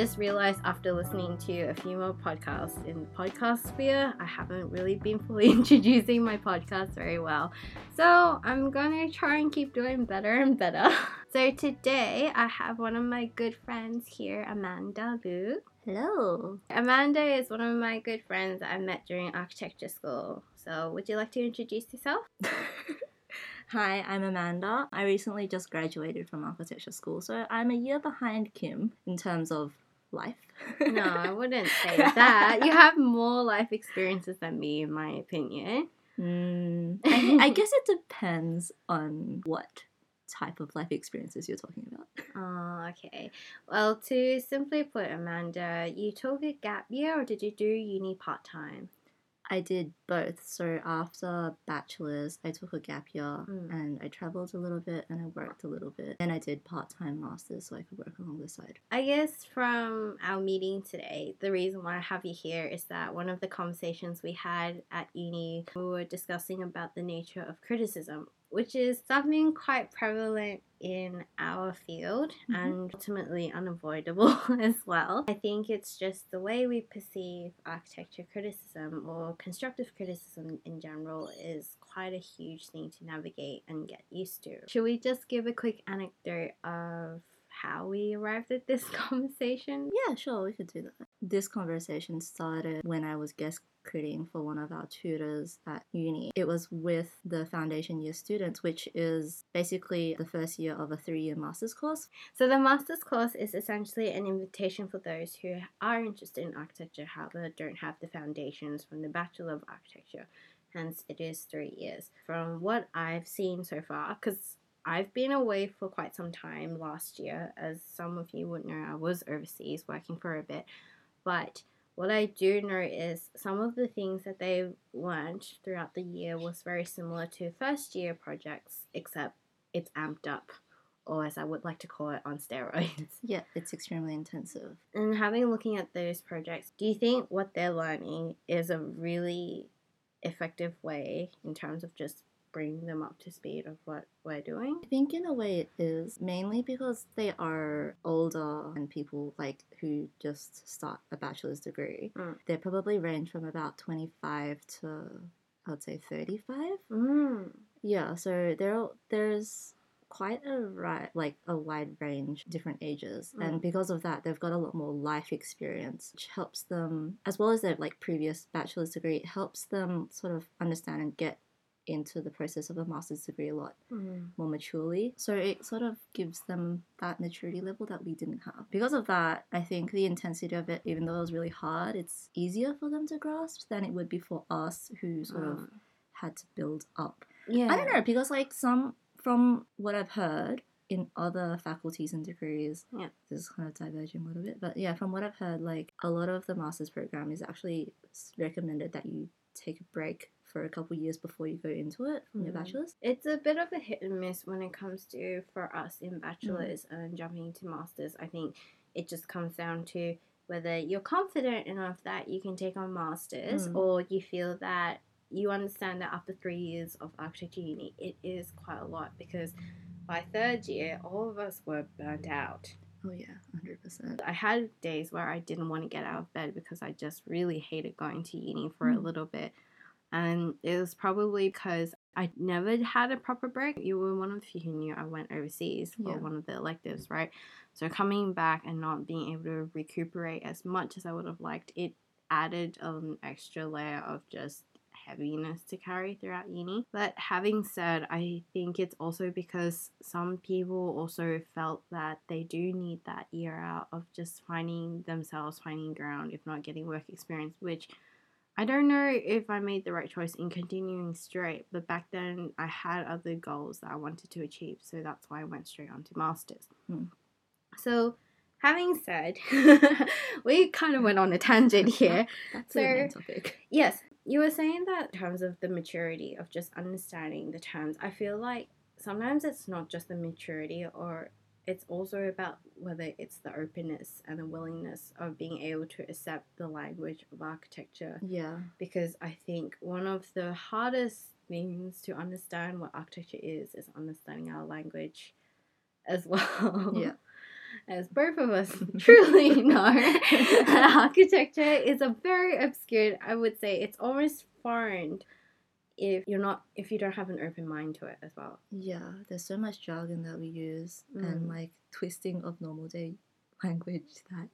just realized after listening to a few more podcasts in the podcast sphere, I haven't really been fully introducing my podcast very well. So I'm gonna try and keep doing better and better. So today I have one of my good friends here, Amanda Lu. Hello. Amanda is one of my good friends that I met during architecture school. So would you like to introduce yourself? Hi, I'm Amanda. I recently just graduated from architecture school, so I'm a year behind Kim in terms of life. no, I wouldn't say that. You have more life experiences than me, in my opinion. Mm, I, I guess it depends on what type of life experiences you're talking about. Oh, okay. Well, to simply put, Amanda, you took a gap year or did you do uni part time? I did both. So after bachelor's, I took a gap year Mm. and I traveled a little bit and I worked a little bit. Then I did part time masters so I could work along the side. I guess from our meeting today, the reason why I have you here is that one of the conversations we had at uni, we were discussing about the nature of criticism, which is something quite prevalent in our field Mhm. and ultimately unavoidable as well. I think it's just the way we perceive architecture criticism or constructive criticism in general is quite a huge thing to navigate and get used to. Should we just give a quick anecdote of how we arrived at this conversation? Yeah, sure, we could do that. This conversation started when I was guest critting for one of our tutors at uni. It was with the foundation year students, which is basically the first year of a three year master's course. So, the master's course is essentially an invitation for those who are interested in architecture, however, don't have the foundations from the Bachelor of Architecture. Hence, it is three years. From what I've seen so far, because I've been away for quite some time last year, as some of you would know, I was overseas working for a bit. But what I do know is some of the things that they learned throughout the year was very similar to first year projects, except it's amped up, or as I would like to call it, on steroids. Yeah, it's extremely intensive. And having looking at those projects, do you think what they're learning is a really effective way in terms of just bringing them up to speed of what we're doing? I think in a way it is mainly because they are older and people like who just start a bachelor's degree. Mm. They probably range from about 25 to I would say 35. Mm. Yeah, so there there's quite a ri- like a wide range different ages Mm. and because of that they've got a lot more life experience which helps them as well as their like previous bachelor's degree it helps them sort of understand and get into the process of a master's degree a lot Mm. more maturely. So it sort of gives them that maturity level that we didn't have. Because of that, I think the intensity of it, even though it was really hard, it's easier for them to grasp than it would be for us who sort of Mm. had to build up. Yeah. I don't know, because like some, from what I've heard, in other faculties and degrees, Yeah. this is kind of diverging a little bit, but yeah, from what I've heard, like a lot of the master's program is actually recommended that you take a break for a couple years before you go into it from your Mhm. bachelor's. It's a bit of a hit and miss when it comes to for us in bachelors and jumping to masters. I think it just comes down to whether you're confident enough that you can take on masters Mm. or you feel that you understand that after three years of architecture uni it is quite a lot because by third year all of us were burnt out. Oh yeah, hundred percent. I had days where I didn't want to get out of bed because I just really hated going to uni for a Mm. little bit. And it was probably because I never had a proper break. You were one of the few who knew I went overseas for Yeah. one of the electives, right? So coming back and not being able to recuperate as much as I would have liked, it added an extra layer of just heaviness to carry throughout uni. But having said, I think it's also because some people also felt that they do need that year out of just finding themselves, finding ground, if not getting work experience, which I don't know if I made the right choice in continuing straight, but back then I had other goals that I wanted to achieve, so that's why I went straight on to masters. Hmm. So, having said, we kind of went on a tangent here. That's So- main topic. Yes, you were saying that in terms of the maturity of just understanding the terms. I feel like sometimes it's not just the maturity, or it's also about whether it's the openness and the willingness of being able to accept the language of architecture. Yeah. Because I think one of the hardest things to understand what architecture is is understanding our language as well. Yeah. As both of us truly know, architecture is a very obscure, I would say it's almost foreign if you're not if you don't have an open mind to it as well. Yeah, there's so much jargon that we use Mm. and like twisting of normal day language that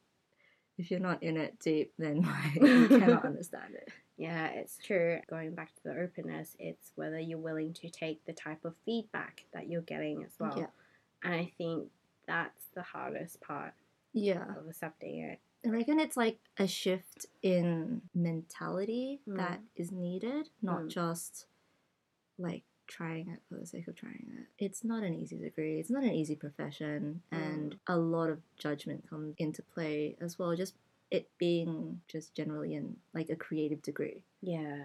if you're not in it deep, then like you cannot understand it. Yeah, it's true. Going back to the openness, it's whether you're willing to take the type of feedback that you're getting as well. Yeah. And I think that's the hardest part Yeah. of accepting it. I reckon it's like a shift in mentality that is needed, not Mm. just like trying it for the sake of trying it. It's not an easy degree, it's not an easy profession, and a lot of judgment comes into play as well. Just it being just generally in like a creative degree. Yeah.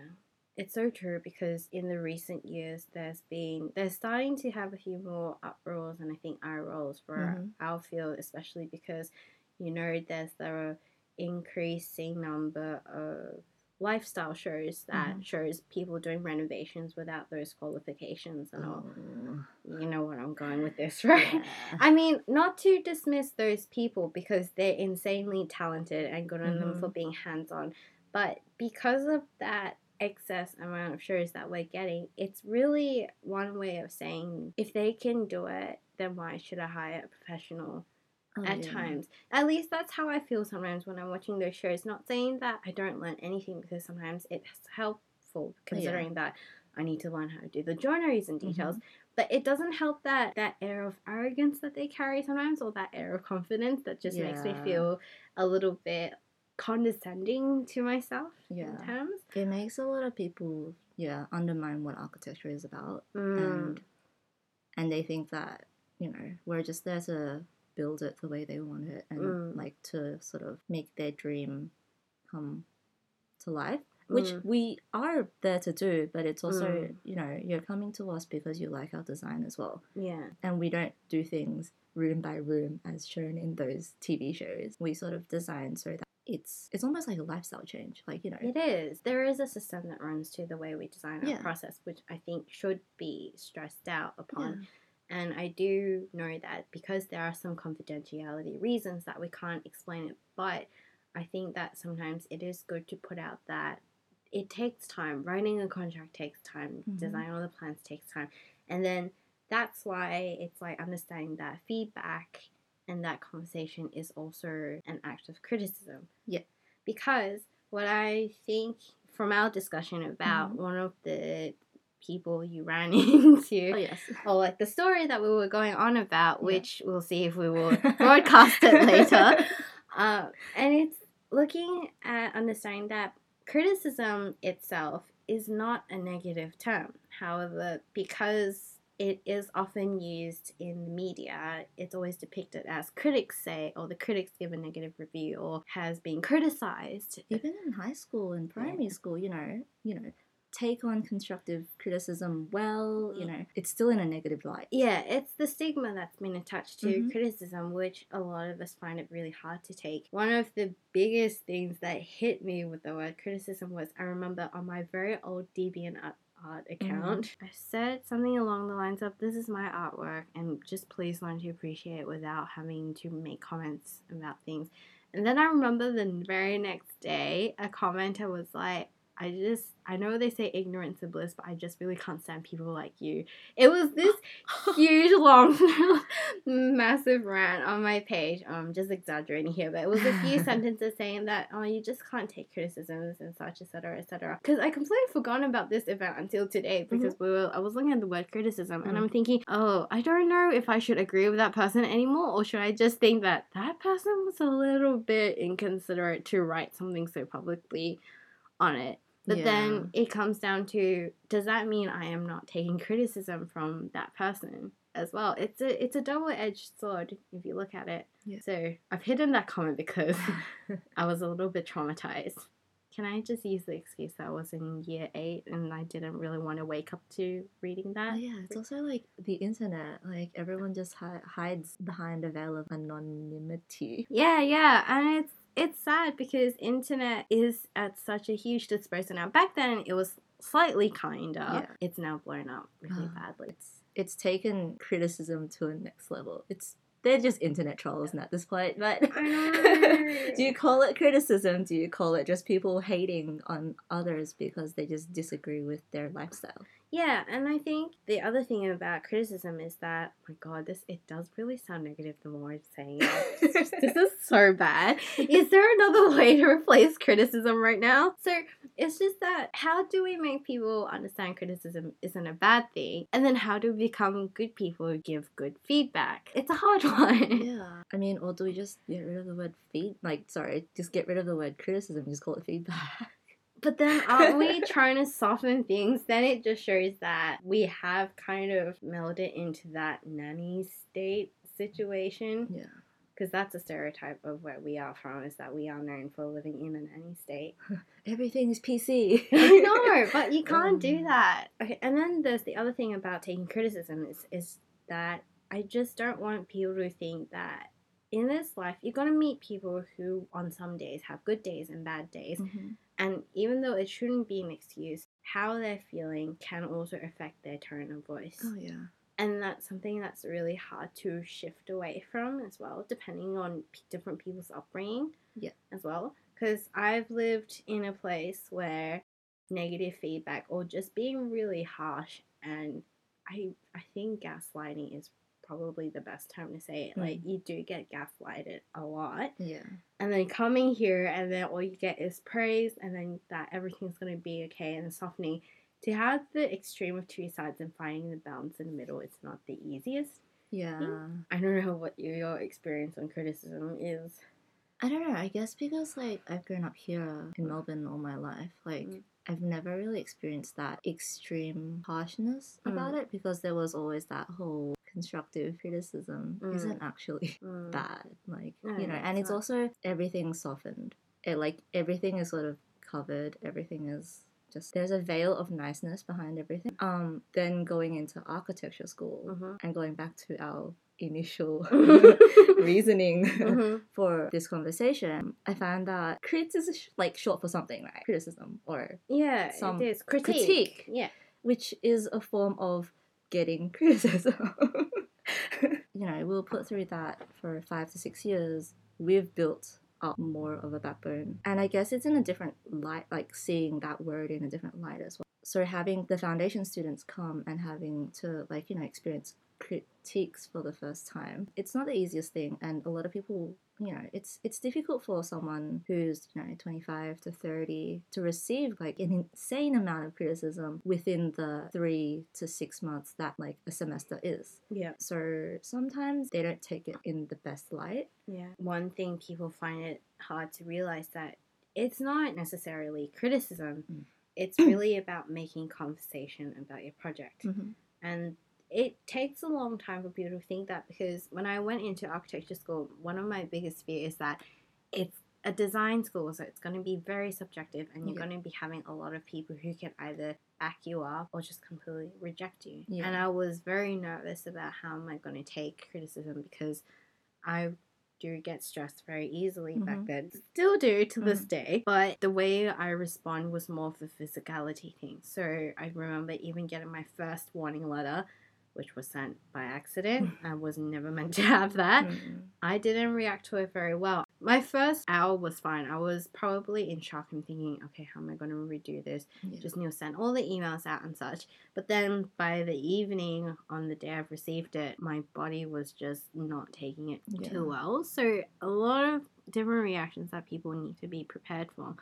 It's so true because in the recent years there's been they're starting to have a few more uproars and I think eye rolls for Mhm. our field, especially because you know there's the increasing number of lifestyle shows that Mhm. shows people doing renovations without those qualifications and all. You know what I'm going with this, right? Yeah. I mean, not to dismiss those people because they're insanely talented and good on them Mhm. for being hands on, but because of that excess amount of shows that we're getting, it's really one way of saying if they can do it, then why should I hire a professional Oh, at yeah. times? At least that's how I feel sometimes when I'm watching those shows. Not saying that I don't learn anything because sometimes it's helpful oh, considering that I need to learn how to do the joineries and mm-hmm. details but it doesn't help that that air of arrogance that they carry sometimes or that air of confidence that just makes me feel a little bit condescending to myself Yeah. terms It makes a lot of people, yeah, undermine what architecture is about. Mm, and and they think that you know we're just there to build it the way they want it and Mm. like to sort of make their dream come to life which Mm. we are there to do but it's also Mm. you know you're coming to us because you like our design as well yeah and we don't do things room by room as shown in those tv shows we sort of design so that it's it's almost like a lifestyle change like you know it is there is a system that runs to the way we design our Yeah. process which i think should be stressed out upon yeah. And I do know that because there are some confidentiality reasons that we can't explain it, but I think that sometimes it is good to put out that it takes time. Writing a contract takes time, Mhm. designing all the plans takes time. And then that's why it's like understanding that feedback and that conversation is also an act of criticism. Yeah. Because what I think from our discussion about Mhm. one of the people you ran into oh yes or like the story that we were going on about, Yeah. which we'll see if we will broadcast it later. Uh, and it's looking at understanding that criticism itself is not a negative term. However, because it is often used in the media, it's always depicted as critics say, or the critics give a negative review, or has been criticized. even in high school and primary school, you know, you know, take on constructive criticism well, you know, it's still in a negative light. Yeah, it's the stigma that's been attached to Mhm. criticism, which a lot of us find it really hard to take. One of the biggest things that hit me with the word criticism was I remember on my very old DeviantArt art mm-hmm. account, I said something along the lines of, This is my artwork, and just please learn to appreciate it without having to make comments about things. And then I remember the very next day, a commenter was like, I just, I know they say ignorance is bliss, but I just really can't stand people like you. It was this huge, long, massive rant on my page. I'm just exaggerating here, but it was a few sentences saying that, oh, you just can't take criticisms and such, etc., etc. Because I completely forgot about this event until today because we were, I was looking at the word criticism and Mm. I'm thinking, oh, I don't know if I should agree with that person anymore or should I just think that that person was a little bit inconsiderate to write something so publicly on it. But Yeah. then it comes down to does that mean I am not taking criticism from that person as well? It's a it's a double edged sword if you look at it. Yeah. So I've hidden that comment because I was a little bit traumatized. Can I just use the excuse that I was in year eight and I didn't really want to wake up to reading Oh, that? yeah, it's also like the internet. Like everyone just hi- hides behind a veil of anonymity. Yeah, yeah, and it's it's sad because internet is at such a huge dispersal now. Back then, it was slightly kinder, Yeah. it's now blown up really Ah. badly. It's it's taken criticism to a next level. It's they're just internet trolls at this point, but do you call it criticism? Do you call it just people hating on others because they just disagree with their lifestyle? Yeah, and I think the other thing about criticism is that, my God, this it does really sound negative the more I'm saying it. Just- this is so bad. Is there another way to replace criticism right now? So it's just that how do we make people understand criticism isn't a bad thing? And then how do we become good people who give good feedback? It's a hard one. Yeah. I mean, or do we just get rid of the word feed? Like, sorry, just get rid of the word criticism. Just call it feedback. But then aren't we trying to soften things? Then it just shows that we have kind of melded into that nanny state situation. Yeah. Because that's a stereotype of where we are from, is that we are known for living in a nanny state. Everything is PC. I know, but you can't do Um. that. Okay, and then there's the other thing about taking criticism is is that I just don't want people to think that in this life you're gonna meet people who on some days have good days and bad days. Mhm. And even though it shouldn't be an excuse, how they're feeling can also affect their tone of voice. Oh yeah. And that's something that's really hard to shift away from as well, depending on p- different people's upbringing. Yeah. As well. Because I've lived in a place where negative feedback or just being really harsh, and I, I think gaslighting is probably the best time to say it. Mm. Like, you do get gaslighted a lot Yeah. and then coming here and then all you get is praise and then that everything's going to be okay and softening to have the extreme of two sides and finding the balance in the middle it's not the easiest Yeah. i don't know what your experience on criticism is I don't know. I guess because like I've grown up here in Melbourne all my life, like Mm. I've never really experienced that extreme harshness Mm. about it because there was always that whole constructive criticism Mm. isn't actually Mm. bad. Like No, you know, and it's not. also everything softened. It like everything is sort of covered. Everything is just there's a veil of niceness behind everything. Um, then going into architecture school Mhm. and going back to our initial Mhm. reasoning Mhm. for this conversation, I found that crit is sh- like short for something, right? Criticism or yeah Some it is critique. critique. yeah which is a form of getting criticism. you know, we'll put through that for five to six years. We've built up more of a backbone. And I guess it's in a different light, like seeing that word in a different light as well. So having the foundation students come and having to like, you know, experience critiques for the first time, it's not the easiest thing. And a lot of people you know it's it's difficult for someone who's you know 25 to 30 to receive like an insane amount of criticism within the three to six months that like a semester is yeah so sometimes they don't take it in the best light yeah one thing people find it hard to realize that it's not necessarily criticism Mm. it's really about making conversation about your project mm-hmm. And it takes a long time for people to think that because when I went into architecture school, one of my biggest fears is that it's a design school, so it's going to be very subjective, and you're Yeah. going to be having a lot of people who can either back you up or just completely reject you. Yeah. And I was very nervous about how am I going to take criticism because I do get stressed very easily back Mhm. then. Still do to this Mhm. day. But the way I respond was more of a physicality thing. So I remember even getting my first warning letter, which was sent by accident. I was never meant to have that. Mm. I didn't react to it very well. My first hour was fine. I was probably in shock and thinking, okay, how am I going to redo this? Yeah. Just Neil sent all the emails out and such. But then by the evening on the day I've received it, my body was just not taking it Yeah. too well. So a lot of different reactions that people need to be prepared for.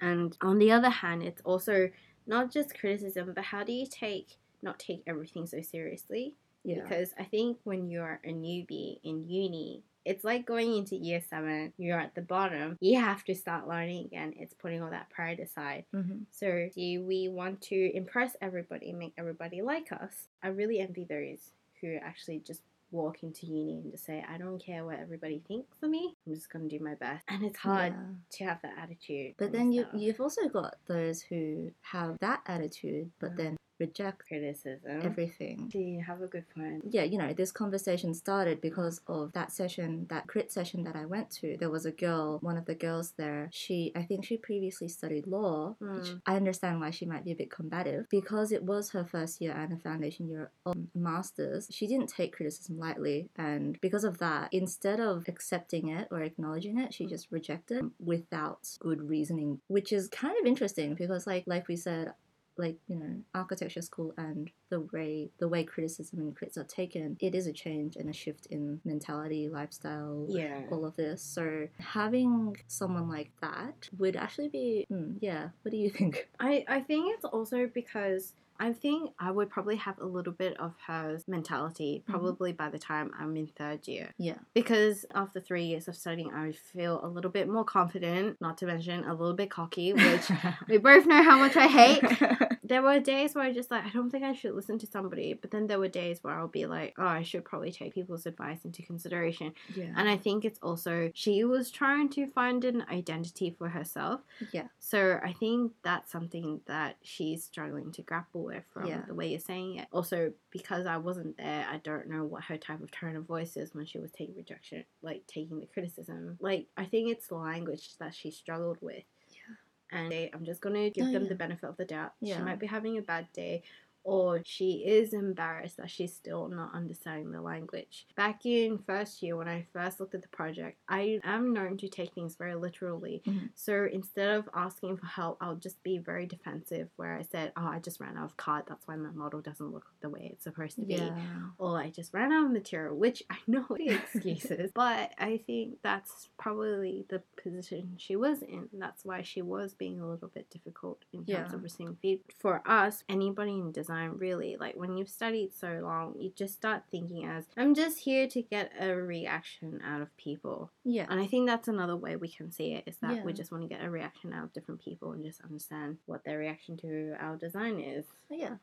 And on the other hand, it's also not just criticism, but how do you take not take everything so seriously? yeah Because I think when you're a newbie in uni, it's like going into year seven, you're at the bottom, you have to start learning again. It's putting all that pride aside. mm-hmm. So, do we want to impress everybody, make everybody like us? I really envy those who actually just walk into uni and just say, I don't care what everybody thinks of me, I'm just going to do my best. And it's hard Yeah. to have that attitude. But then you stuff. you've also got those who have that attitude, but Mm. then reject Criticism. everything. Do you have a good point? Yeah, you know, this conversation started because of that session, that crit session that I went to. There was a girl, one of the girls there. She, I think she previously studied law. which Mm. I understand why she might be a bit combative because it was her first year and a foundation year of masters. She didn't take criticism lightly, and because of that, instead of accepting it or acknowledging it, she just rejected it without good reasoning, which is kind of interesting because, like, like we said, like you know architecture school and the way the way criticism and crits are taken it is a change and a shift in mentality lifestyle Yeah. all of this so having someone like that would actually be hmm, yeah what do you think I, I think it's also because I think I would probably have a little bit of her mentality Mhm. probably by the time I'm in third year. yeah Because after three years of studying, I would feel a little bit more confident, not to mention a little bit cocky, which we both know how much I hate. There were days where I just like, I don't think I should listen to somebody, but then there were days where I'll be like, oh, I should probably take people's advice into consideration. yeah And I think it's also, she was trying to find an identity for herself. yeah So I think that's something that she's struggling to grapple from Yeah. the way you're saying it. Also, because I wasn't there, I don't know what her type of tone of voice is when she was taking rejection, like taking the criticism. Like I think it's language that she struggled with. Yeah. And I'm just gonna give Oh, them yeah. the benefit of the doubt. She might be having a bad day. Or she is embarrassed that she's still not understanding the language. Back in first year, when I first looked at the project, I am known to take things very literally. Mhm. So instead of asking for help, I'll just be very defensive where I said, Oh, I just ran out of card. That's why my model doesn't look the way it's supposed to be. yeah Or I just ran out of material, which I know are excuses. but I think that's probably the position she was in. That's why she was being a little bit difficult in terms Yeah. of receiving feedback. For us, anybody in design really, like when you've studied so long, you just start thinking as I'm just here to get a reaction out of people. yeah And I think that's another way we can see it is that we just want to get a reaction out of different people and just understand what their reaction to our design is. yeah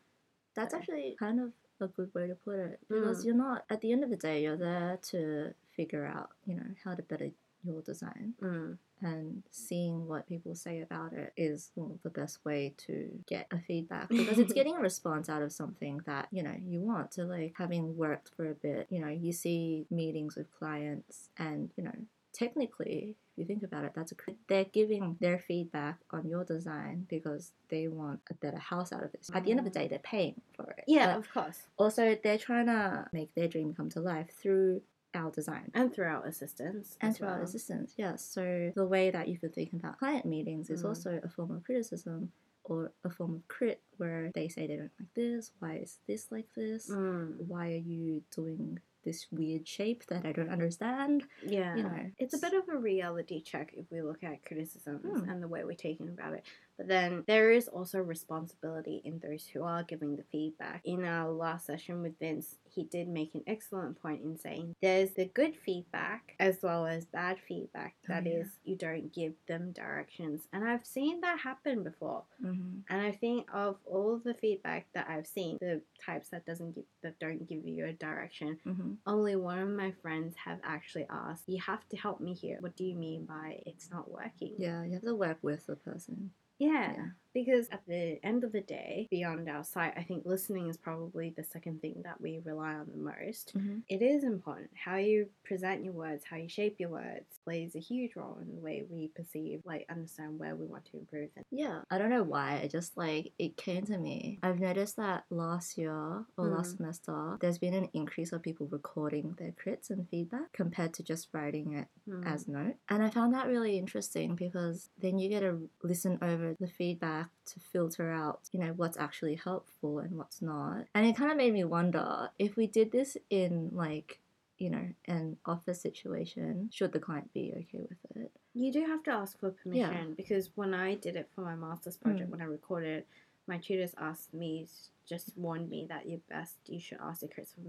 that's So- actually kind of a good way to put it because Mm. you're not at the end of the day you're there to figure out you know how to better your design Mm. and seeing what people say about it is well, the best way to get a feedback because it's getting a response out of something that you know you want to like having worked for a bit you know you see meetings with clients and you know technically if you think about it that's a they're giving their feedback on your design because they want a better house out of this at the end of the day they're paying for it Yeah, But of course. also they're trying to make their dream come to life through our design And through our assistance. and through our well. assistants, yes. So the way that you could think about client meetings is Mm. also a form of criticism or a form of crit where they say they don't like this, why is this like this? Mm. Why are you doing this weird shape that I don't understand? Yeah. You know, it's a bit of a reality check if we look at criticisms Hmm. and the way we're taking about it. But then there is also responsibility in those who are giving the feedback. In our last session with Vince, he did make an excellent point in saying there's the good feedback as well as bad feedback. Oh, That is, yeah. you don't give them directions. And I've seen that happen before. Mm-hmm. And I think of all the feedback that I've seen, the types that doesn't give that don't give you a direction, Mm-hmm. Only one of my friends have actually asked, "You have to help me here. What do you mean by it's not working?" Yeah, you have to work with the person. Yeah, Yeah. Because at the end of the day, beyond our site, I think listening is probably the second thing that we rely on the most. Mm-hmm. It is important. How you present your words, how you shape your words plays a huge role in the way we perceive, like, understand where we want to improve. And Yeah, I don't know why. I just like it came to me. I've noticed that last year or last Mm. semester, there's been an increase of people recording their crits and feedback compared to just writing it Hmm. as note. And I found that really interesting because then you get to listen over the feedback to filter out, you know, what's actually helpful and what's not. And it kind of made me wonder if we did this in like, you know, an office situation, should the client be okay with it? You do have to ask for Yeah. permission because when I did it for my master's project, Mm. when I recorded, my tutors asked me, just warned me that you best you should ask the critics for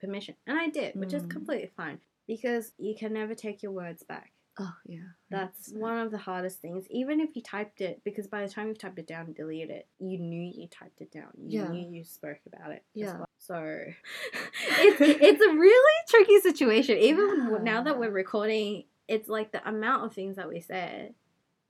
permission, and I did, which is Mm. completely fine because you can never take your words back. Oh yeah. That's one of the hardest things. Even if you typed it, because by the time you've typed it down and deleted it, you knew you typed it down. You Yeah. knew you spoke about it. as Yeah. well. So it's it's a really tricky situation. Even Yeah. now that we're recording, it's like the amount of things that we said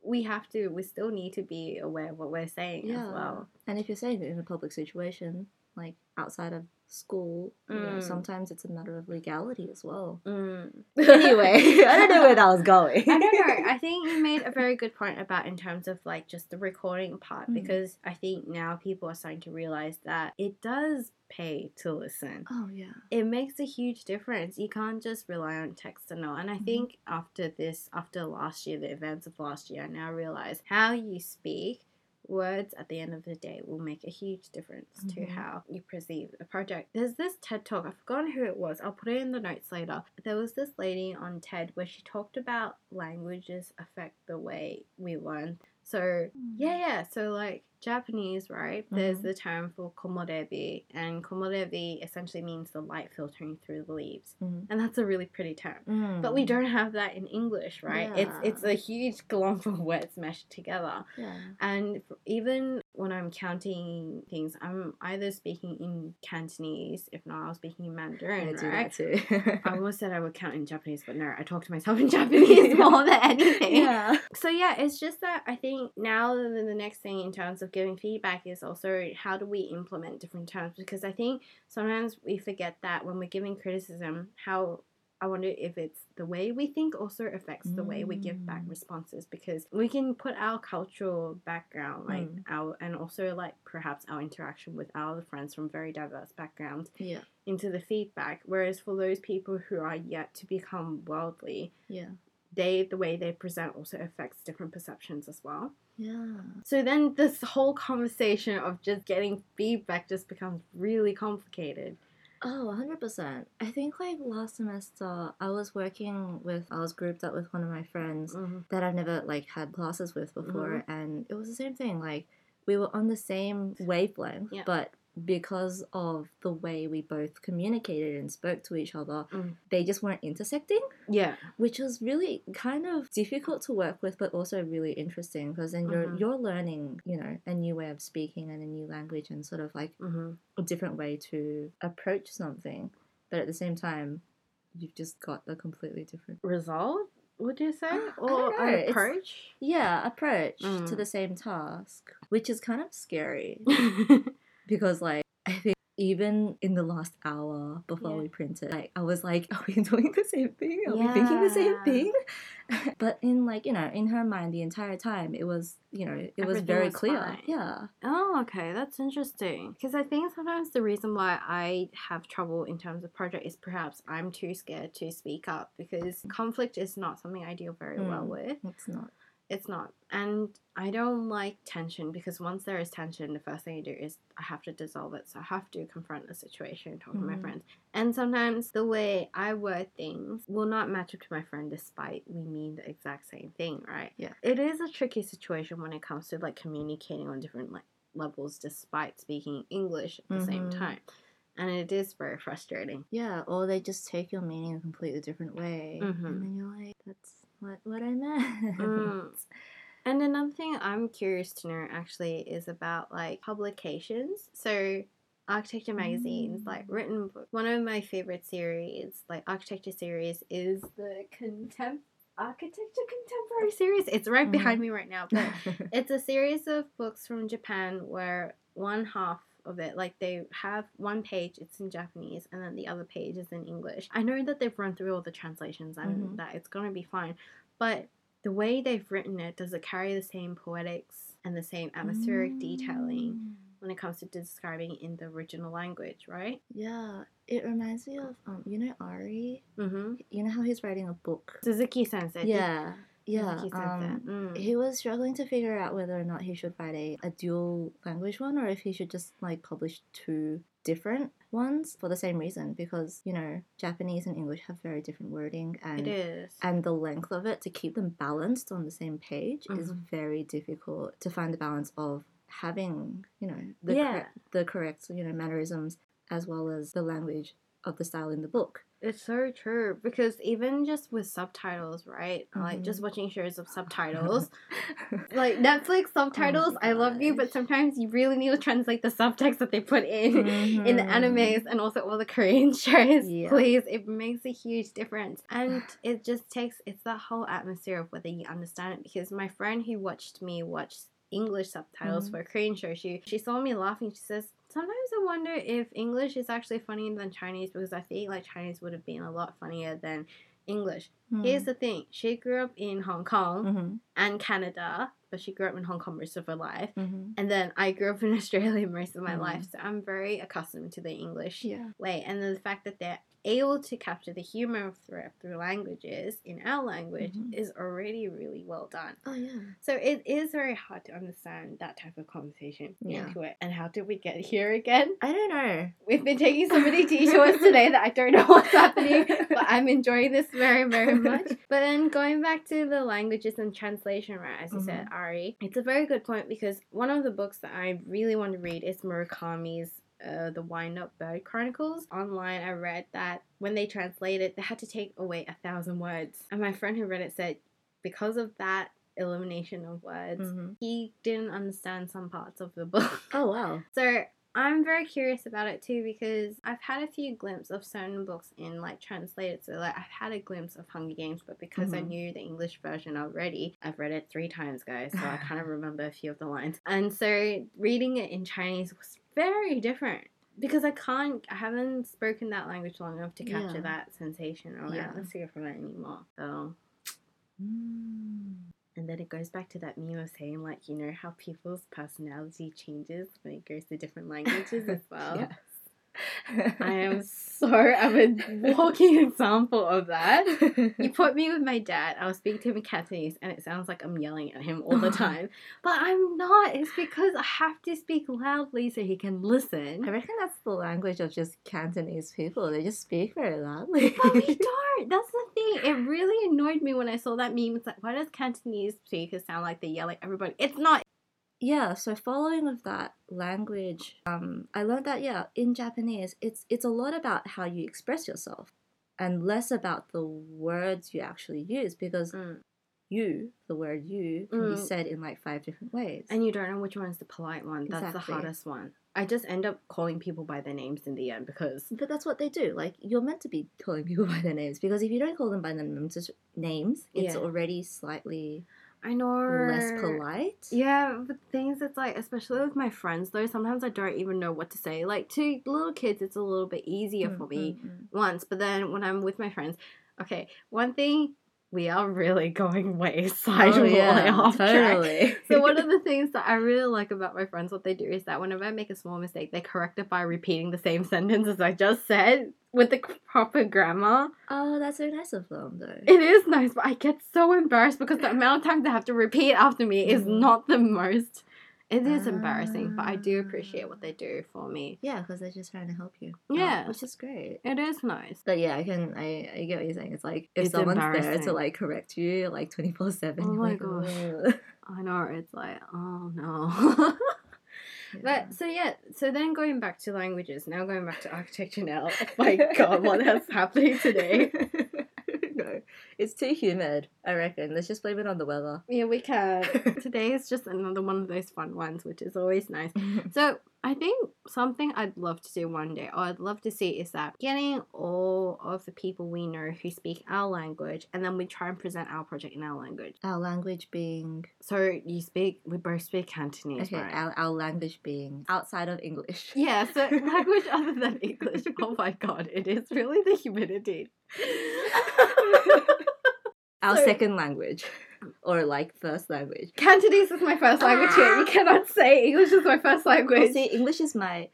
we have to we still need to be aware of what we're saying as well. And if you're saying it in a public situation, like outside of school, you know, Mm. sometimes it's a matter of legality as well. Mm. Anyway, I don't know where that was going. I don't know. I think you made a very good point about in terms of like just the recording part Mm. because I think now people are starting to realize that it does pay to listen. Oh yeah. It makes a huge difference. You can't just rely on text and all. And I Mhm. think after this, after last year, the events of last year, I now realize how you speak. Words at the end of the day will make a huge difference to Mhm. how you perceive a project. There's this TED talk, I've forgotten who it was, I'll put it in the notes later. There was this lady on TED where she talked about languages affect the way we learn. So, yeah, yeah. So, like Japanese, right? There's Mhm. the term for komorebi, and komorebi essentially means the light filtering through the leaves. Mhm. And that's a really pretty term. Mm. But we don't have that in English, right? It's Yeah. it's a huge glomp of words meshed together. Yeah. And even when I'm counting things, I'm either speaking in Cantonese, if not, I'm speaking in Mandarin, I do right? that too. I almost said I would count in Japanese, but no, I talk to myself in Japanese more than anything. yeah. So yeah, it's just that I think now the, the next thing in terms of giving feedback is also how do we implement different terms because I think sometimes we forget that when we're giving criticism, how I wonder if it's the way we think also affects the way we give back Mm. responses because we can put our cultural background like Mm. our and also like perhaps our interaction with our friends from very diverse backgrounds Yeah. into the feedback whereas for those people who are yet to become worldly Yeah. they the way they present also affects different perceptions as well. Yeah. So then this whole conversation of just getting feedback just becomes really complicated. Oh, 100%. I think like last semester I was working with I was grouped up with one of my friends Mhm. that I've never like had classes with before Mm-hmm. and it was the same thing like we were on the same wavelength Yeah. but because of the way we both communicated and spoke to each other Mm. they just weren't intersecting Yeah. which was really kind of difficult to work with but also really interesting because then you're Mhm. you're learning you know a new way of speaking and a new language and sort of like hmm a different way to approach something but at the same time you've just got a completely different Result, would you say? Or an it's- approach? yeah approach to Mm. the same task which is kind of scary because like i think even in the last hour before Yeah. we printed like i was like are we doing the same thing are we thinking the same thing but in like you know in her mind the entire time it was you know it was very was clear fine. yeah Oh, okay, that's interesting. Because I think sometimes the reason why I have trouble in terms of project is perhaps I'm too scared to speak up because conflict is not something I deal very well Mm. with. it's not It's not. And I don't like tension because once there is tension, the first thing I do is I have to dissolve it. So I have to confront the situation, talk to my Mhm. friends. And sometimes the way I word things will not match up to my friend despite we mean the exact same thing, right? Yeah. It is a tricky situation when it comes to like communicating on different like levels despite speaking English at the same Mhm. time. And it is very frustrating. Yeah, or they just take your meaning a completely different way, Mhm. and then you're like, "That's what what I meant." Mm. And another thing I'm curious to know actually is about like publications. So architecture magazines, like Mm. written book. One of my favorite series, like architecture series, is the contem architecture contemporary series. It's right behind me right now, but it's a series of books from Japan where one half of it, like they have one page, it's in Japanese, and then the other page is in English. I know that they've run through all the translations and Mhm. that it's gonna be fine, but the way they've written it, does it carry the same poetics and the same atmospheric detailing Mm. when it comes to describing in the original language, right? Yeah, it reminds me of um, you know Ari. Mm-hmm. You know how he's writing a book. Suzuki Sensei. Yeah, yeah. Sensei. Um, Mm. he was struggling to figure out whether or not he should write a, a dual language one or if he should just like publish two different ones for the same reason because you know Japanese and English have very different wording and is. and the length of it to keep them balanced on the same page is Mhm. very difficult to find the balance of having you know the Yeah. correct, the correct you know mannerisms as well as the language of the style in the book. It's so true because even just with subtitles, right? Like just Mhm. watching shows of subtitles, like Netflix subtitles, I love you, but sometimes you really need to translate the subtext that they put in in the Mhm. animes and also all the Korean shows. Yeah. Please, it makes a huge difference, and it just takes it's that whole atmosphere of whether you understand it. Because my friend who watched me watch English subtitles Mhm. for a Korean show, she she saw me laughing. She says. Sometimes I wonder if English is actually funnier than Chinese because I think like Chinese would have been a lot funnier than English. Mm. Here's the thing: she grew up in Hong Kong Mhm, and Canada, but she grew up in Hong Kong most of her life. mhm. And then I grew up in Australia most of my Mm. life, so I'm very accustomed to the English Yeah. way. And the fact that they're able to capture the humor of through, through languages in our language Mhm. is already really well done. Oh yeah. So it is very hard to understand that type of conversation Yeah. into it. And how did we get here again? I don't know. We've been taking so many detours today that I don't know what's happening, but I'm enjoying this very, very much. But then going back to the languages and translation, right, as you said, Ari, it's a very good point because one of the books that I really want to read is Murakami's. Uh, the Wind Up Bird Chronicles. Online, I read that when they translated, they had to take away a thousand words. And my friend who read it said, because of that elimination of words, Mhm. he didn't understand some parts of the book. Oh wow. So I'm very curious about it too because I've had a few glimpses of certain books in like translated. So like I've had a glimpse of Hunger Games, but because I Mhm. knew the English version already, I've read it three times, guys. So I kind of remember a few of the lines. And so reading it in Chinese was very different. Because I can't, I haven't spoken that language long enough to capture Yeah. that sensation or Yeah. atmosphere from it anymore. So, Mm. and then it goes back to that meme of saying, like, you know, how people's personality changes when it goes to different languages as well. Yes. I am so I'm a walking example of that. You put me with my dad, I'll speak to him in Cantonese and it sounds like I'm yelling at him all the time. But I'm not. It's because I have to speak loudly so he can listen. I reckon that's the language of just Cantonese people. They just speak very loudly. But we don't. That's the thing. It really annoyed me when I saw that meme. It's like, why does Cantonese speakers sound like they yell at everybody? It's not. Yeah, so following with that language, um, I learned that yeah, in Japanese, it's it's a lot about how you express yourself, and less about the words you actually use because Mm. you, the word you, can Mm. be said in like five different ways. And you don't know which one's the polite one. That's the hardest one. I just end up calling people by their names in the end because But that's what they do. Like you're meant to be calling people by their names because if you don't call them by their names, names, it's Yeah. already slightly I know less polite. Yeah, but things it's like, especially with my friends though, sometimes I don't even know what to say. Like to little kids, it's a little bit easier for Mm, me mm, mm. once, but then when I'm with my friends, okay, one thing we are really going way side Oh, yeah, off track. So one of the things that I really like about my friends, what they do is that whenever I make a small mistake, they correct it by repeating the same sentence as I just said with the proper grammar. oh, that's so nice of them, though. It is nice, but I get so embarrassed because the amount of times they have to repeat after me is Mhm. not the most. It is embarrassing, but I ah. do appreciate what they do for me. Yeah, because they're just trying to help you. out, Yeah. which is great. It is nice. But yeah, I can I, I get what you're saying. It's like if It's someone's there to like correct you like twenty four seven. Oh my gosh. I know, it's like, oh no. But so yeah, so then going back to languages, now going back to architecture now. Oh my god, what what is happening today? no, it's too humid. I reckon. Let's just blame it on the weather. Yeah, we can. Today is just another one of those fun ones, which is always nice. So I think something I'd love to do one day, or I'd love to see, is that getting all of the people we know who speak our language, and then we try and present our project in our language. our language being So you speak, we both speak Cantonese, okay. right? Our, our language being outside of English. yeah, so language other than English. Oh my god, it is really the humidity. Our So- second language, or like first language. Cantonese is my first language here. You cannot say English is my first Well, language. see, English is my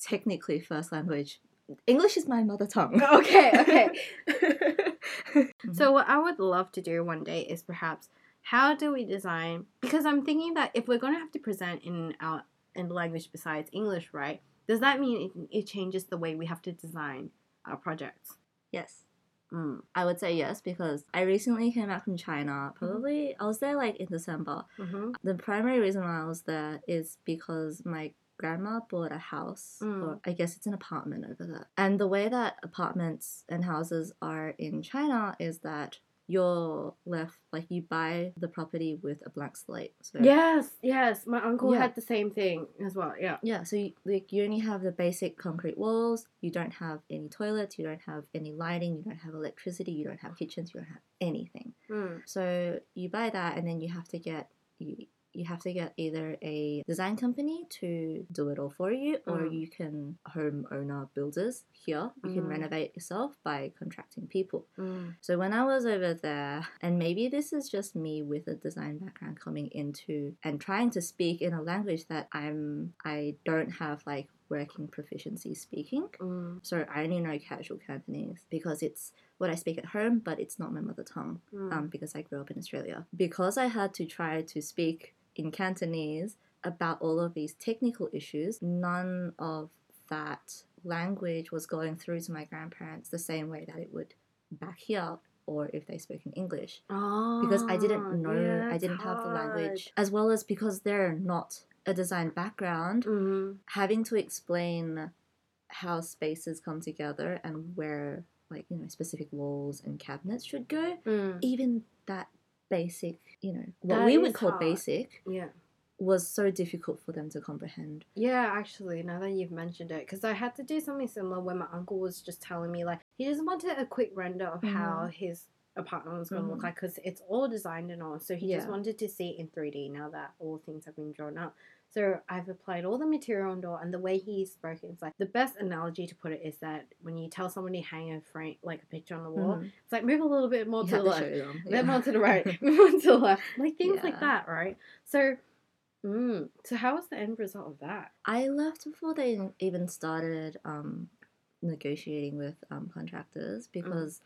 technically first language. English is my mother tongue. Okay, okay. So what I would love to do one day is perhaps how do we design because I'm thinking that if we're going to have to present in our in language besides English, right? Does that mean it, it changes the way we have to design our projects? yes. Mm. I would say yes because I recently came back from China. Probably I was there like in December. hmm The primary reason why I was there is because my grandma bought a house, Mm. or I guess it's an apartment over there. And the way that apartments and houses are in China is that you're left like you buy the property with a blank slate. So Yes, yes. My uncle Yeah. had the same thing as well. Yeah. Yeah, so you, like you only have the basic concrete walls. You don't have any toilets. You don't have any lighting. You don't have electricity. You don't have kitchens. You don't have anything. Mm. So you buy that, and then you have to get you you have to get either a design company to do it all for you, or Mm. you can homeowner builders here. You can Mm. renovate yourself by contracting people. Mm. So when I was over there, and maybe this is just me with a design background coming into and trying to speak in a language that I'm I don't have like working proficiency speaking. Mm. So I only know casual Cantonese because it's what I speak at home, but it's not my mother tongue Mm. um, because I grew up in Australia. Because I had to try to speak in Cantonese about all of these technical issues, none of that language was going through to my grandparents the same way that it would back here or if they spoke in English. Because I Ah, didn't know, yeah, I didn't have the language, as well as because they're not a design background, Mhm. having to explain how spaces come together and where like you know specific walls and cabinets should go Mm. even that basic you know what That we would call hard. basic Yeah. was so difficult for them to comprehend Yeah, actually, now that you've mentioned it, because I had to do something similar when my uncle was just telling me, like, he just wanted a quick render of how his apartment was going to look Mhm. like, because it's all designed and all. So he just wanted to see it in 3D now that all things have been drawn up. So I've applied all the material on Door, and the way he's spoken, it's like the best analogy to put it is that when you tell someone somebody hang a frame, like a picture on the wall, Mhm. it's like move a little bit more You to the to left. them, Then yeah. more to the right, more to the left, like things like that, right? So, mm, so how was the end result of that? I left before they even started um, negotiating with um, contractors because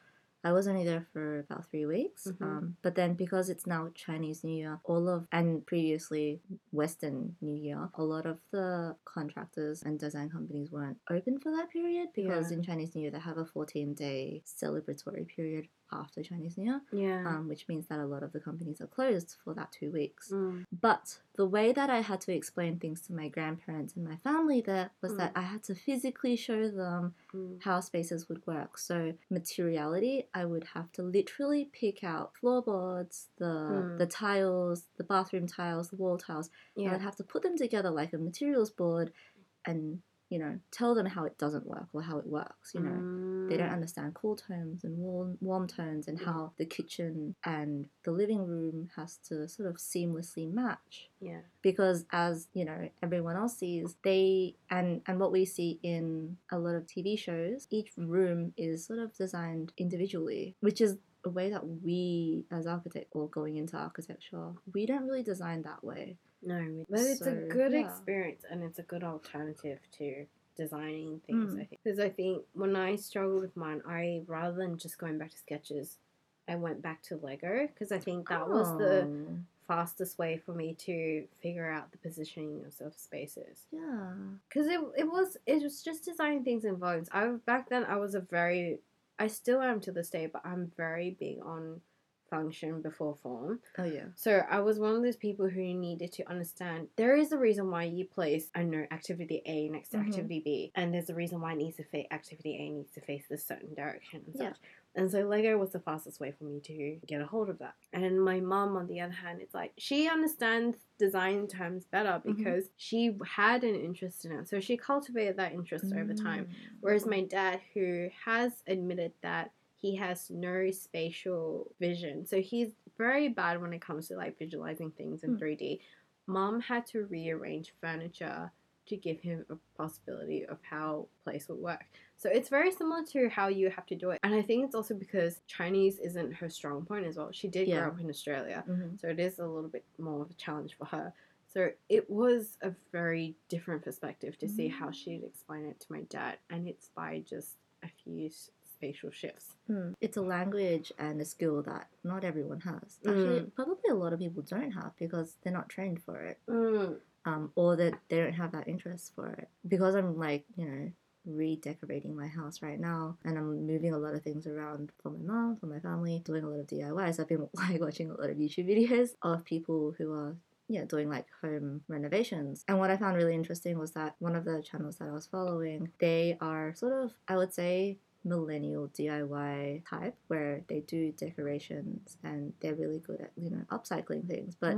I was only there for about three weeks. Mhm. Um, but then because it's now Chinese New Year, all of and previously Western New Year, a lot of the contractors and design companies weren't open for that period because Yeah. in Chinese New Year they have a 14 day celebratory period after Chinese New Year, Yeah. um, which means that a lot of the companies are closed for that two weeks. Mm. But the way that I had to explain things to my grandparents and my family there was Mm. that I had to physically show them Mm. how spaces would work. So materiality, I would have to literally pick out floorboards, the Mm. the tiles, the bathroom tiles, the wall tiles. Yeah, I'd have to put them together like a materials board and you know tell them how it doesn't work or how it works. You know they don't Mm. understand cool tones and warm, warm tones and Yeah. how the kitchen and the living room has to sort of seamlessly match Yeah. because as you know everyone else sees they and and what we see in a lot of tv shows each room is sort of designed individually which is a way that we as architect or going into architecture we don't really design that way No, but it's a good yeah. experience and it's a good alternative to designing things. Mm. I think because I think when I struggled with mine, I rather than just going back to sketches, I went back to Lego because I think that was the Oh, fastest way for me to figure out the positioning of of spaces. yeah because it, it was it was just designing things in volumes. I back then I was a very I still am to this day, but I'm very big on function before form. oh yeah So I was one of those people who needed to understand there is a reason why you place I know activity A next to Mhm. activity B, and there's a reason why it needs to face activity A needs to face this certain direction and Yeah. such. And so Lego was the fastest way for me to get a hold of that. And my mom, on the other hand, it's like she understands design terms better Mhm. because she had an interest in it. So she cultivated that interest over time. Mm. Whereas my dad, who has admitted that he has no spatial vision, so he's very bad when it comes to like visualizing things in Mm. 3D. Mom had to rearrange furniture to give him a possibility of how place would work. So it's very similar to how you have to do it. And I think it's also because Chinese isn't her strong point as well. She did Yeah. grow up in Australia. Mhm. So it is a little bit more of a challenge for her. So it was a very different perspective to see how Mm. she'd explain it to my dad, and it's by just a few spatial shifts. Mm. It's a language and a skill that not everyone has. Actually, Mm. probably a lot of people don't have because they're not trained for it, Mm. um, or that they don't have that interest for it. Because I'm like, you know, redecorating my house right now, and I'm moving a lot of things around for my mom, for my family, doing a lot of DIYs. I've been like watching a lot of YouTube videos of people who are yeah, doing like home renovations. And what I found really interesting was that one of the channels that I was following, they are sort of, I would say, millennial DIY type where they do decorations and they're really good at, you know, upcycling things, but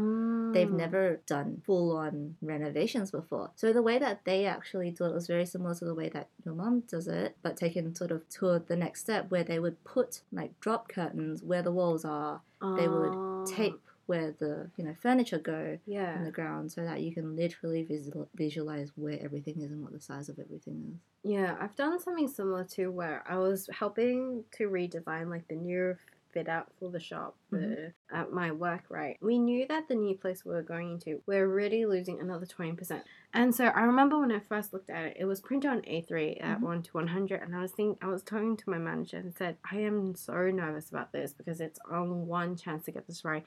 they've Mm. never done full on renovations before. So the way that they actually do it was very similar to the way that your mom does it, but taken sort of to the next step where they would put like drop curtains where the walls are, they would Oh, tape where the, you know, furniture go Yeah. in the ground so that you can literally visual- visualize where everything is and what the size of everything is. Yeah, I've done something similar too where I was helping to redesign like the new fit out for the shop the, at my work, right? We knew that the new place we were going into, we are already losing another 20%. And so I remember when I first looked at it, it was printed on A3 at Mhm. 1 to 100. And I was thinking, I was talking to my manager and said, I am so nervous about this because it's on one chance to get this right.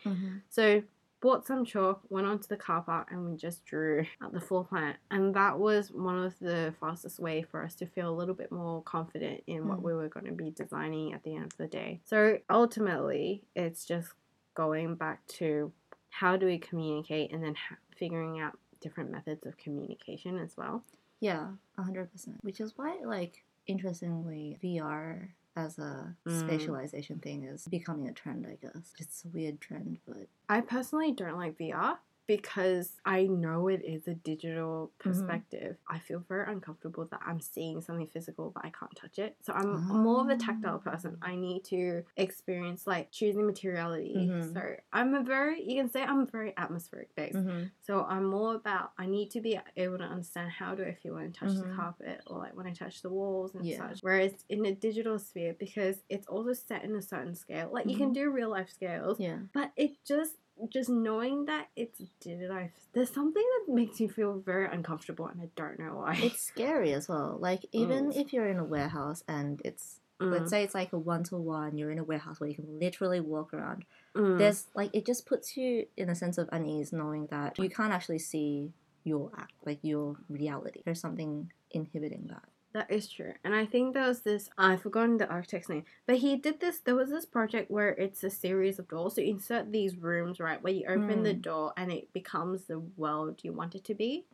So bought some chalk, went onto the car park, and we just drew at the floor plan. And that was one of the fastest way for us to feel a little bit more confident in what Mm. we were going to be designing at the end of the day. So ultimately, it's just going back to how do we communicate, and then ha- figuring out different methods of communication as well. Yeah, a hundred percent. Which is why, like, interestingly, VR as a Mm. spatialization thing is becoming a trend. I guess it's a weird trend, but I personally don't like VR because I know it is a digital perspective. I feel very uncomfortable that I'm seeing something physical but I can't touch it. So I'm more of a tactile person. I need to experience like choosing materiality. Mhm. So I'm a very you can say I'm very atmospheric based. So I'm more about I need to be able to understand how do I feel when I touch the Mhm. carpet or like when I touch the walls and Yeah. such. Whereas in a digital sphere, because it's also set in a certain scale, like you can do real life scales, yeah, but it just just knowing that it's digitized, there's something that makes you feel very uncomfortable, and I don't know why. it's scary as well. Like even Mm. if you're in a warehouse and it's let's say it's like a one to one, you're in a warehouse where you can literally walk around. Mm. There's like it just puts you in a sense of unease knowing that you can't actually see your act, like your reality. There's something inhibiting that. That is true. And I think there was this, I've forgotten the architect's name, but he did this. There was this project where it's a series of doors. So you insert these rooms, right, where you open the Mm. door and it becomes the world you want it to be.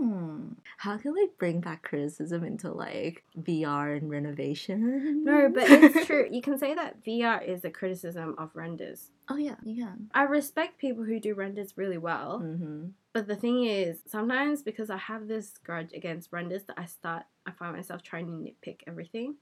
Hmm. How can we bring back criticism into like VR and renovation? No, but it's true. You can say that VR is a criticism of renders. oh yeah, you can. I respect people who do renders really well. Mm-hmm. But the thing is, sometimes because I have this grudge against renders that I start, I find myself trying to nitpick everything.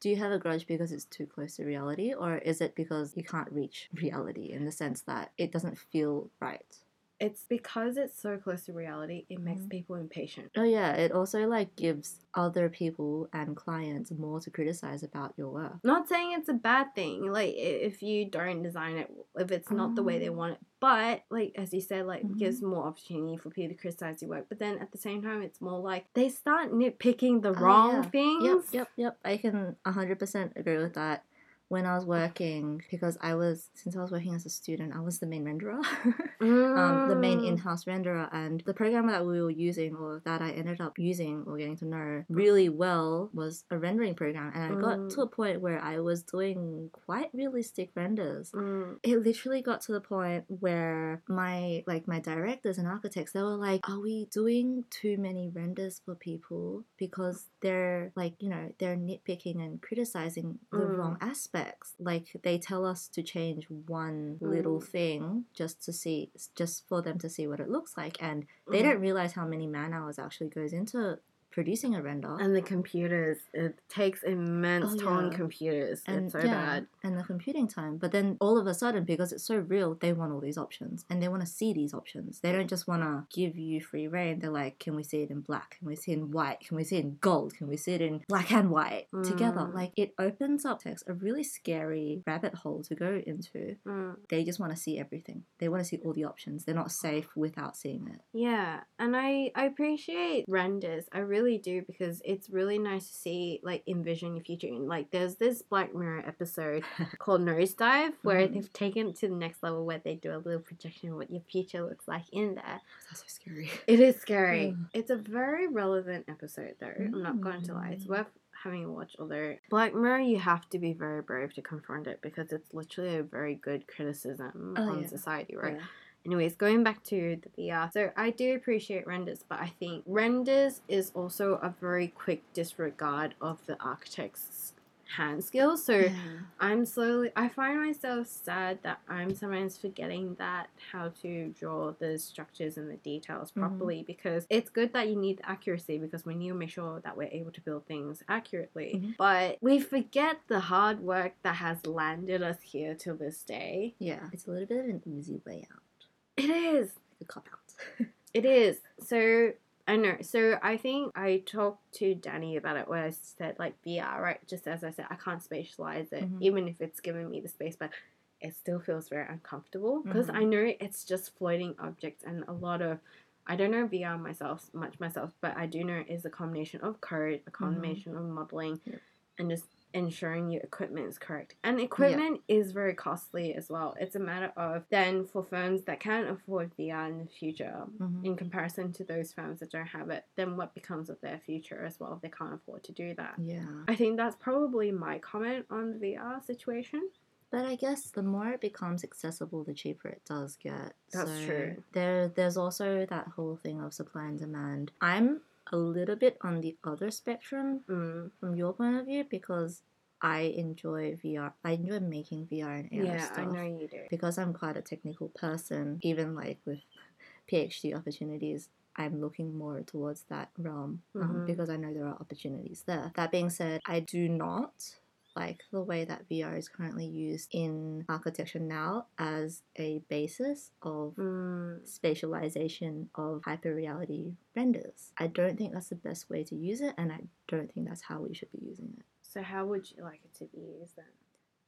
Do you have a grudge because it's too close to reality, or is it because you can't reach reality in the sense that it doesn't feel right? It's because it's so close to reality, it makes Mhm. people impatient. Oh yeah, it also like gives other people and clients more to criticize about your work. Not saying it's a bad thing, like if you don't design it, if it's not the way they Oh. want it. But like as you said, like Mhm. gives more opportunity for people to criticize your work. But then at the same time, it's more like they start nitpicking the Oh, wrong yeah. things. Yep, yep, yep. I can 100% agree with that. When I was working, because I was, since I was working as a student, I was the main renderer, um, the main Mm. in house renderer. And the program that we were using, or that I ended up using or getting to know really well, was a rendering program. And I got to Mm. a point where I was doing quite realistic renders. Mm. It literally got to the point where my like my directors and architects they were like, "Are we doing too many renders for people because they're like you know they're nitpicking and criticizing the Mm. wrong aspects? Like they tell us to change one little Mm. thing just to see just for them to see what it looks like, and they Mm. don't realize how many man hours actually goes into producing a render. And the computers, it takes immense Oh, yeah. computers. and it's so yeah, bad. and the computing time. But then all of a sudden, because it's so real, they want all these options and they want to see these options. They don't just want to give you free reign. They're like, can we see it in black? Can we see it in white? Can we see it in gold? Can we see it in black and white together? Mm. Like it opens up text a really scary rabbit hole to go into. Mm. They just want to see everything. They want to see all the options. They're not safe without seeing it. Yeah, and I I appreciate renders. I really do because it's really nice to see like envision your future. And like there's this Black Mirror episode called Nosedive where Mhm. they've taken it to the next level where they do a little projection of what your future looks like in there. That's so scary. It is scary. Mm. It's a very relevant episode though. I'm not going to lie. It's Mm. worth having a watch. Although Black Mirror, you have to be very brave to confront it because it's literally a very good criticism Oh, on yeah. society, right? Yeah. Anyways, going back to the VR. So I do appreciate renders, but I think renders is also a very quick disregard of the architect's hand skills. So Yeah. I'm slowly, I find myself sad that I'm sometimes forgetting that how to draw the structures and the details Mhm. properly because it's good that you need accuracy because we need to make sure that we're able to build things accurately. Mhm. But we forget the hard work that has landed us here till this day. Yeah. It's a little bit of an easy way out. It is. A cop out. It is. So I know. So I think I talked to Danny about it where I said like VR, right? Just as I said, I can't spatialize it, Mhm. even if it's giving me the space, but it still feels very uncomfortable because Mhm. I know it's just floating objects and a lot of I don't know VR myself much myself, but I do know it is a combination of code, a combination of modeling, Yep. and just ensuring your equipment is correct. And equipment is very costly as well. It's a matter of then for firms that can't afford VR in the future, Mhm. in comparison to those firms that don't have it, then what becomes of their future as well if they can't afford to do that? Yeah. I think that's probably my comment on the VR situation. But I guess the more it becomes accessible, the cheaper it does get. That's So true. There, there's also that whole thing of supply and demand. I'm a little bit on the other spectrum Mm. from your point of view because I enjoy VR. I enjoy making VR and AR Yeah, stuff. I know you do. Because I'm quite a technical person, even like with PhD opportunities, I'm looking more towards that realm um, Mhm. because I know there are opportunities there. That being said, I do not like the way that VR is currently used in architecture now as a basis of Mm. spatialization of hyperreality renders. I don't think that's the best way to use it, and I don't think that's how we should be using it. So how would you like it to be used then?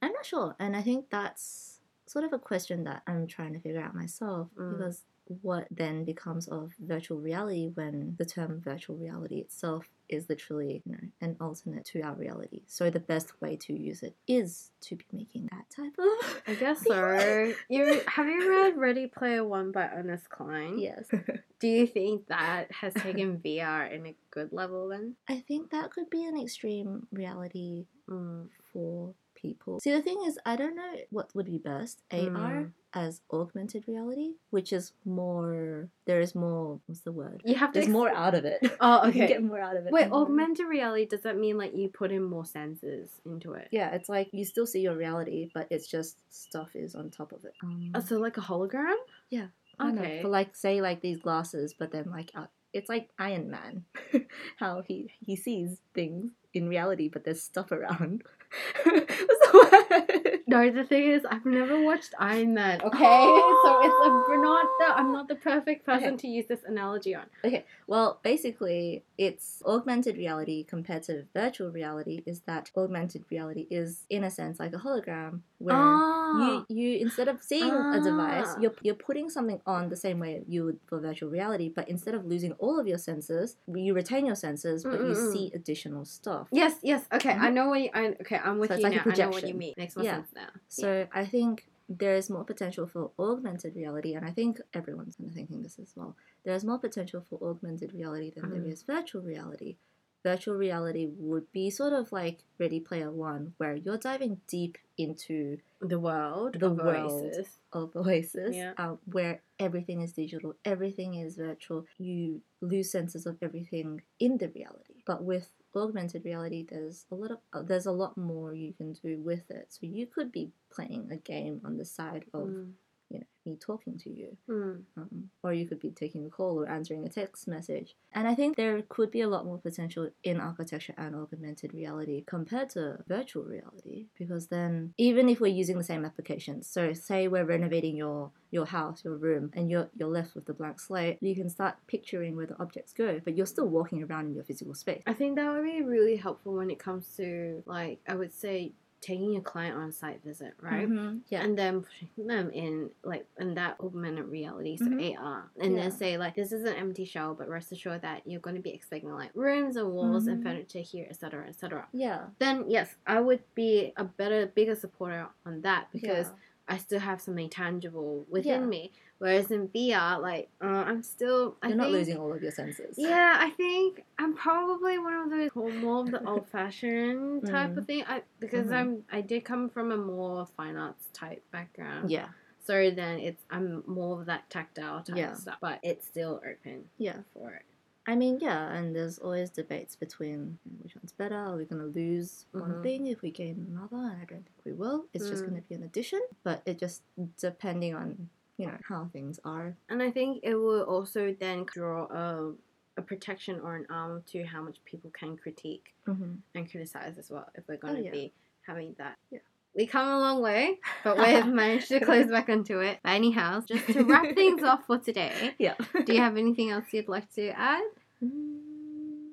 I'm not sure, and I think that's sort of a question that I'm trying to figure out myself Mm. because what then becomes of virtual reality when the term virtual reality itself is literally you know an alternate to our reality so the best way to use it is to be making that type of I guess so. you have you read Ready Player One by Ernest Cline? yes Do you think that has taken VR in a good level then? i think that could be an extreme reality Mm. for people see the thing is i don't know what would be best ar Mm. as augmented reality which is more there is more what's the word You have to. there's ex- more out of it Oh, okay. get more out of it Wait, augmented reality does that mean like you put in more sensors into it? yeah it's like you still see your reality but it's just stuff is on top of it um, Oh, so like a hologram? of. okay. but like say like these glasses but then like uh, it's like iron man how he he sees things in reality but there's stuff around What's the word? No, the thing is, I've never watched Iron Man. Okay, so it's a, we're not the I'm not the perfect person Okay. to use this analogy on. Okay, well, basically, it's augmented reality compared to virtual reality. Is that augmented reality is, in a sense, like a hologram, where Ah, you you instead of seeing a device, Ah. you're you're putting something on the same way you would for virtual reality, but instead of losing all of your senses, you retain your senses, but you Mm-mm-mm. see additional stuff. yes, yes. Okay, I Mhm. know what you. I, okay, I'm with So you like now. I know what you mean. Makes more Yeah. sense now. So I think there is more potential for augmented reality, and I think everyone's kind of thinking this as well. There is more potential for augmented reality than there Mm. is virtual reality. Virtual reality would be sort of like Ready Player One, where you're diving deep into the world, The of world. Oasis. of Oasis, Yeah. uh, where everything is digital, everything is virtual. You lose senses of everything in the reality. But with augmented reality, there's a lot of uh, there's a lot more you can do with it. So you could be playing a game on the side of Mm. You know me talking to you, Mm. um, or you could be taking a call or answering a text message. And I think there could be a lot more potential in architecture and augmented reality compared to virtual reality, because then even if we're using the same applications, so say we're renovating your your house, your room, and you're you're left with the blank slate, you can start picturing where the objects go, but you're still walking around in your physical space. I think that would be really helpful when it comes to like I would say taking a client on a site visit, right? Mhm, Yeah. and then putting them in like in that augmented reality, so Mhm. AR, and Yeah. then say like this is an empty shell, but rest assured that you're going to be expecting like rooms and walls and Mhm. furniture here, etc., etc. yeah. Then yes, I would be a better, bigger supporter on that because yeah. I still have something tangible within Yeah. me. Whereas in VR, like uh, I'm still, I You're not losing all of your senses. yeah, I think I'm probably one of those more of the old fashioned type Mm. of thing. I because Mhm. I'm I did come from a more fine arts type background. Yeah. So then it's I'm more of that tactile type Yeah. of stuff, but it's still open Yeah. for it. I mean, yeah, and there's always debates between which one's better. Are we going to lose one Mhm. thing if we gain another? And I don't think we will. It's just Mm. going to be an addition, but it just depending on you know how things are. And I think it will also then draw a a protection or an arm to how much people can critique Mm-hmm. and criticize as well if we're going to Oh, yeah. be having that. Yeah. We come a long way, but we've managed to close back onto it. But anyhow, just to wrap things off for today, Yeah. do you have anything else you'd like to add? Mm,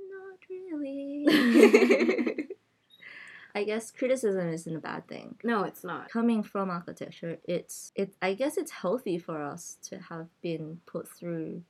not really. I guess criticism isn't a bad thing. No, it's not. Coming from architecture, it's it. I guess it's healthy for us to have been put through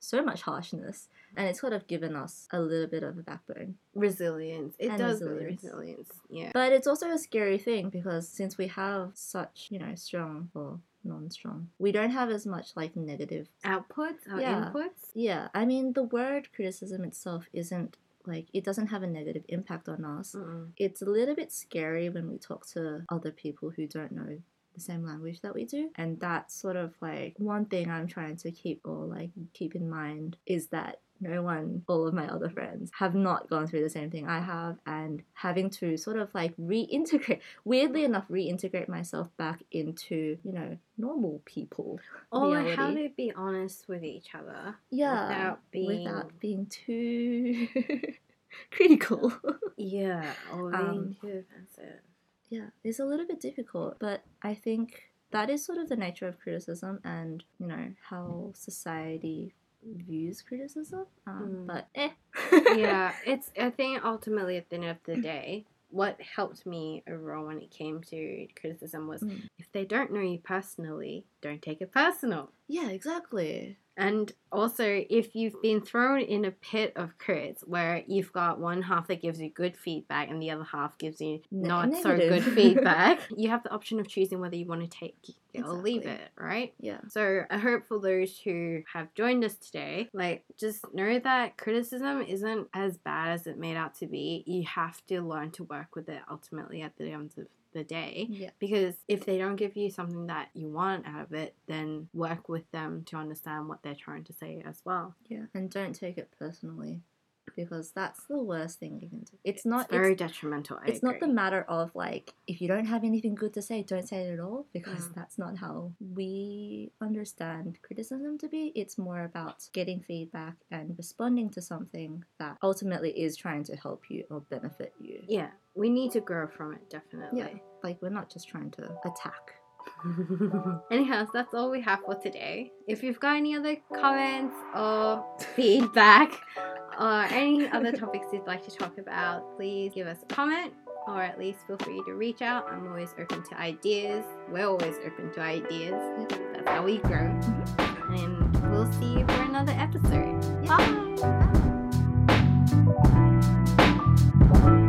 so much harshness, and it's sort of given us a little bit of a backbone. Resilience. It And does resilience. resilience. Yeah. But it's also a scary thing because since we have such, you know, strong or non-strong, we don't have as much like negative Outputs, our Yeah. inputs. Yeah, I mean, the word criticism itself isn't like it doesn't have a negative impact on us. Mm-mm. It's a little bit scary when we talk to other people who don't know the same language that we do. And that's sort of like one thing I'm trying to keep or like keep in mind is that no one, all of my other friends, have not gone through the same thing I have, and having to sort of like reintegrate, weirdly enough, reintegrate myself back into, you know, normal people. Or how to be honest with each other. Yeah. Without being without being too critical. Yeah, or being Um, too offensive. yeah, it's a little bit difficult, but I think that is sort of the nature of criticism and, you know, how society views criticism. Um, Mm. But eh. yeah, it's. I think ultimately at the end of the day, what helped me overall when it came to criticism was Mm. if they don't know you personally, don't take it personal. Yeah, exactly. And also, if you've been thrown in a pit of crits where you've got one half that gives you good feedback and the other half gives you not so good feedback, you have the option of choosing whether you want to take it or leave it, right? Yeah. So I hope for those who have joined us today, like just know that criticism isn't as bad as it made out to be. You have to learn to work with it ultimately at the end of the day. Yeah. Because if they don't give you something that you want out of it, then work with them to understand what they're trying to say as well. Yeah. And don't take it personally because that's the worst thing you can do. It's not It's very it's, detrimental. I it's not the matter of like if you don't have anything good to say, don't say it at all because Mm. that's not how we understand criticism to be. It's more about getting feedback and responding to something that ultimately is trying to help you or benefit you. Yeah, we need to grow from it definitely. Yeah. Like we're not just trying to attack. Anyhow, so that's all we have for today. If you've got any other comments or feedback or any other topics you'd like to talk about, please give us a comment or at least feel free to reach out. I'm always open to ideas. We're always open to ideas. That's how we grow. And we'll see you for another episode. Yeah. Bye.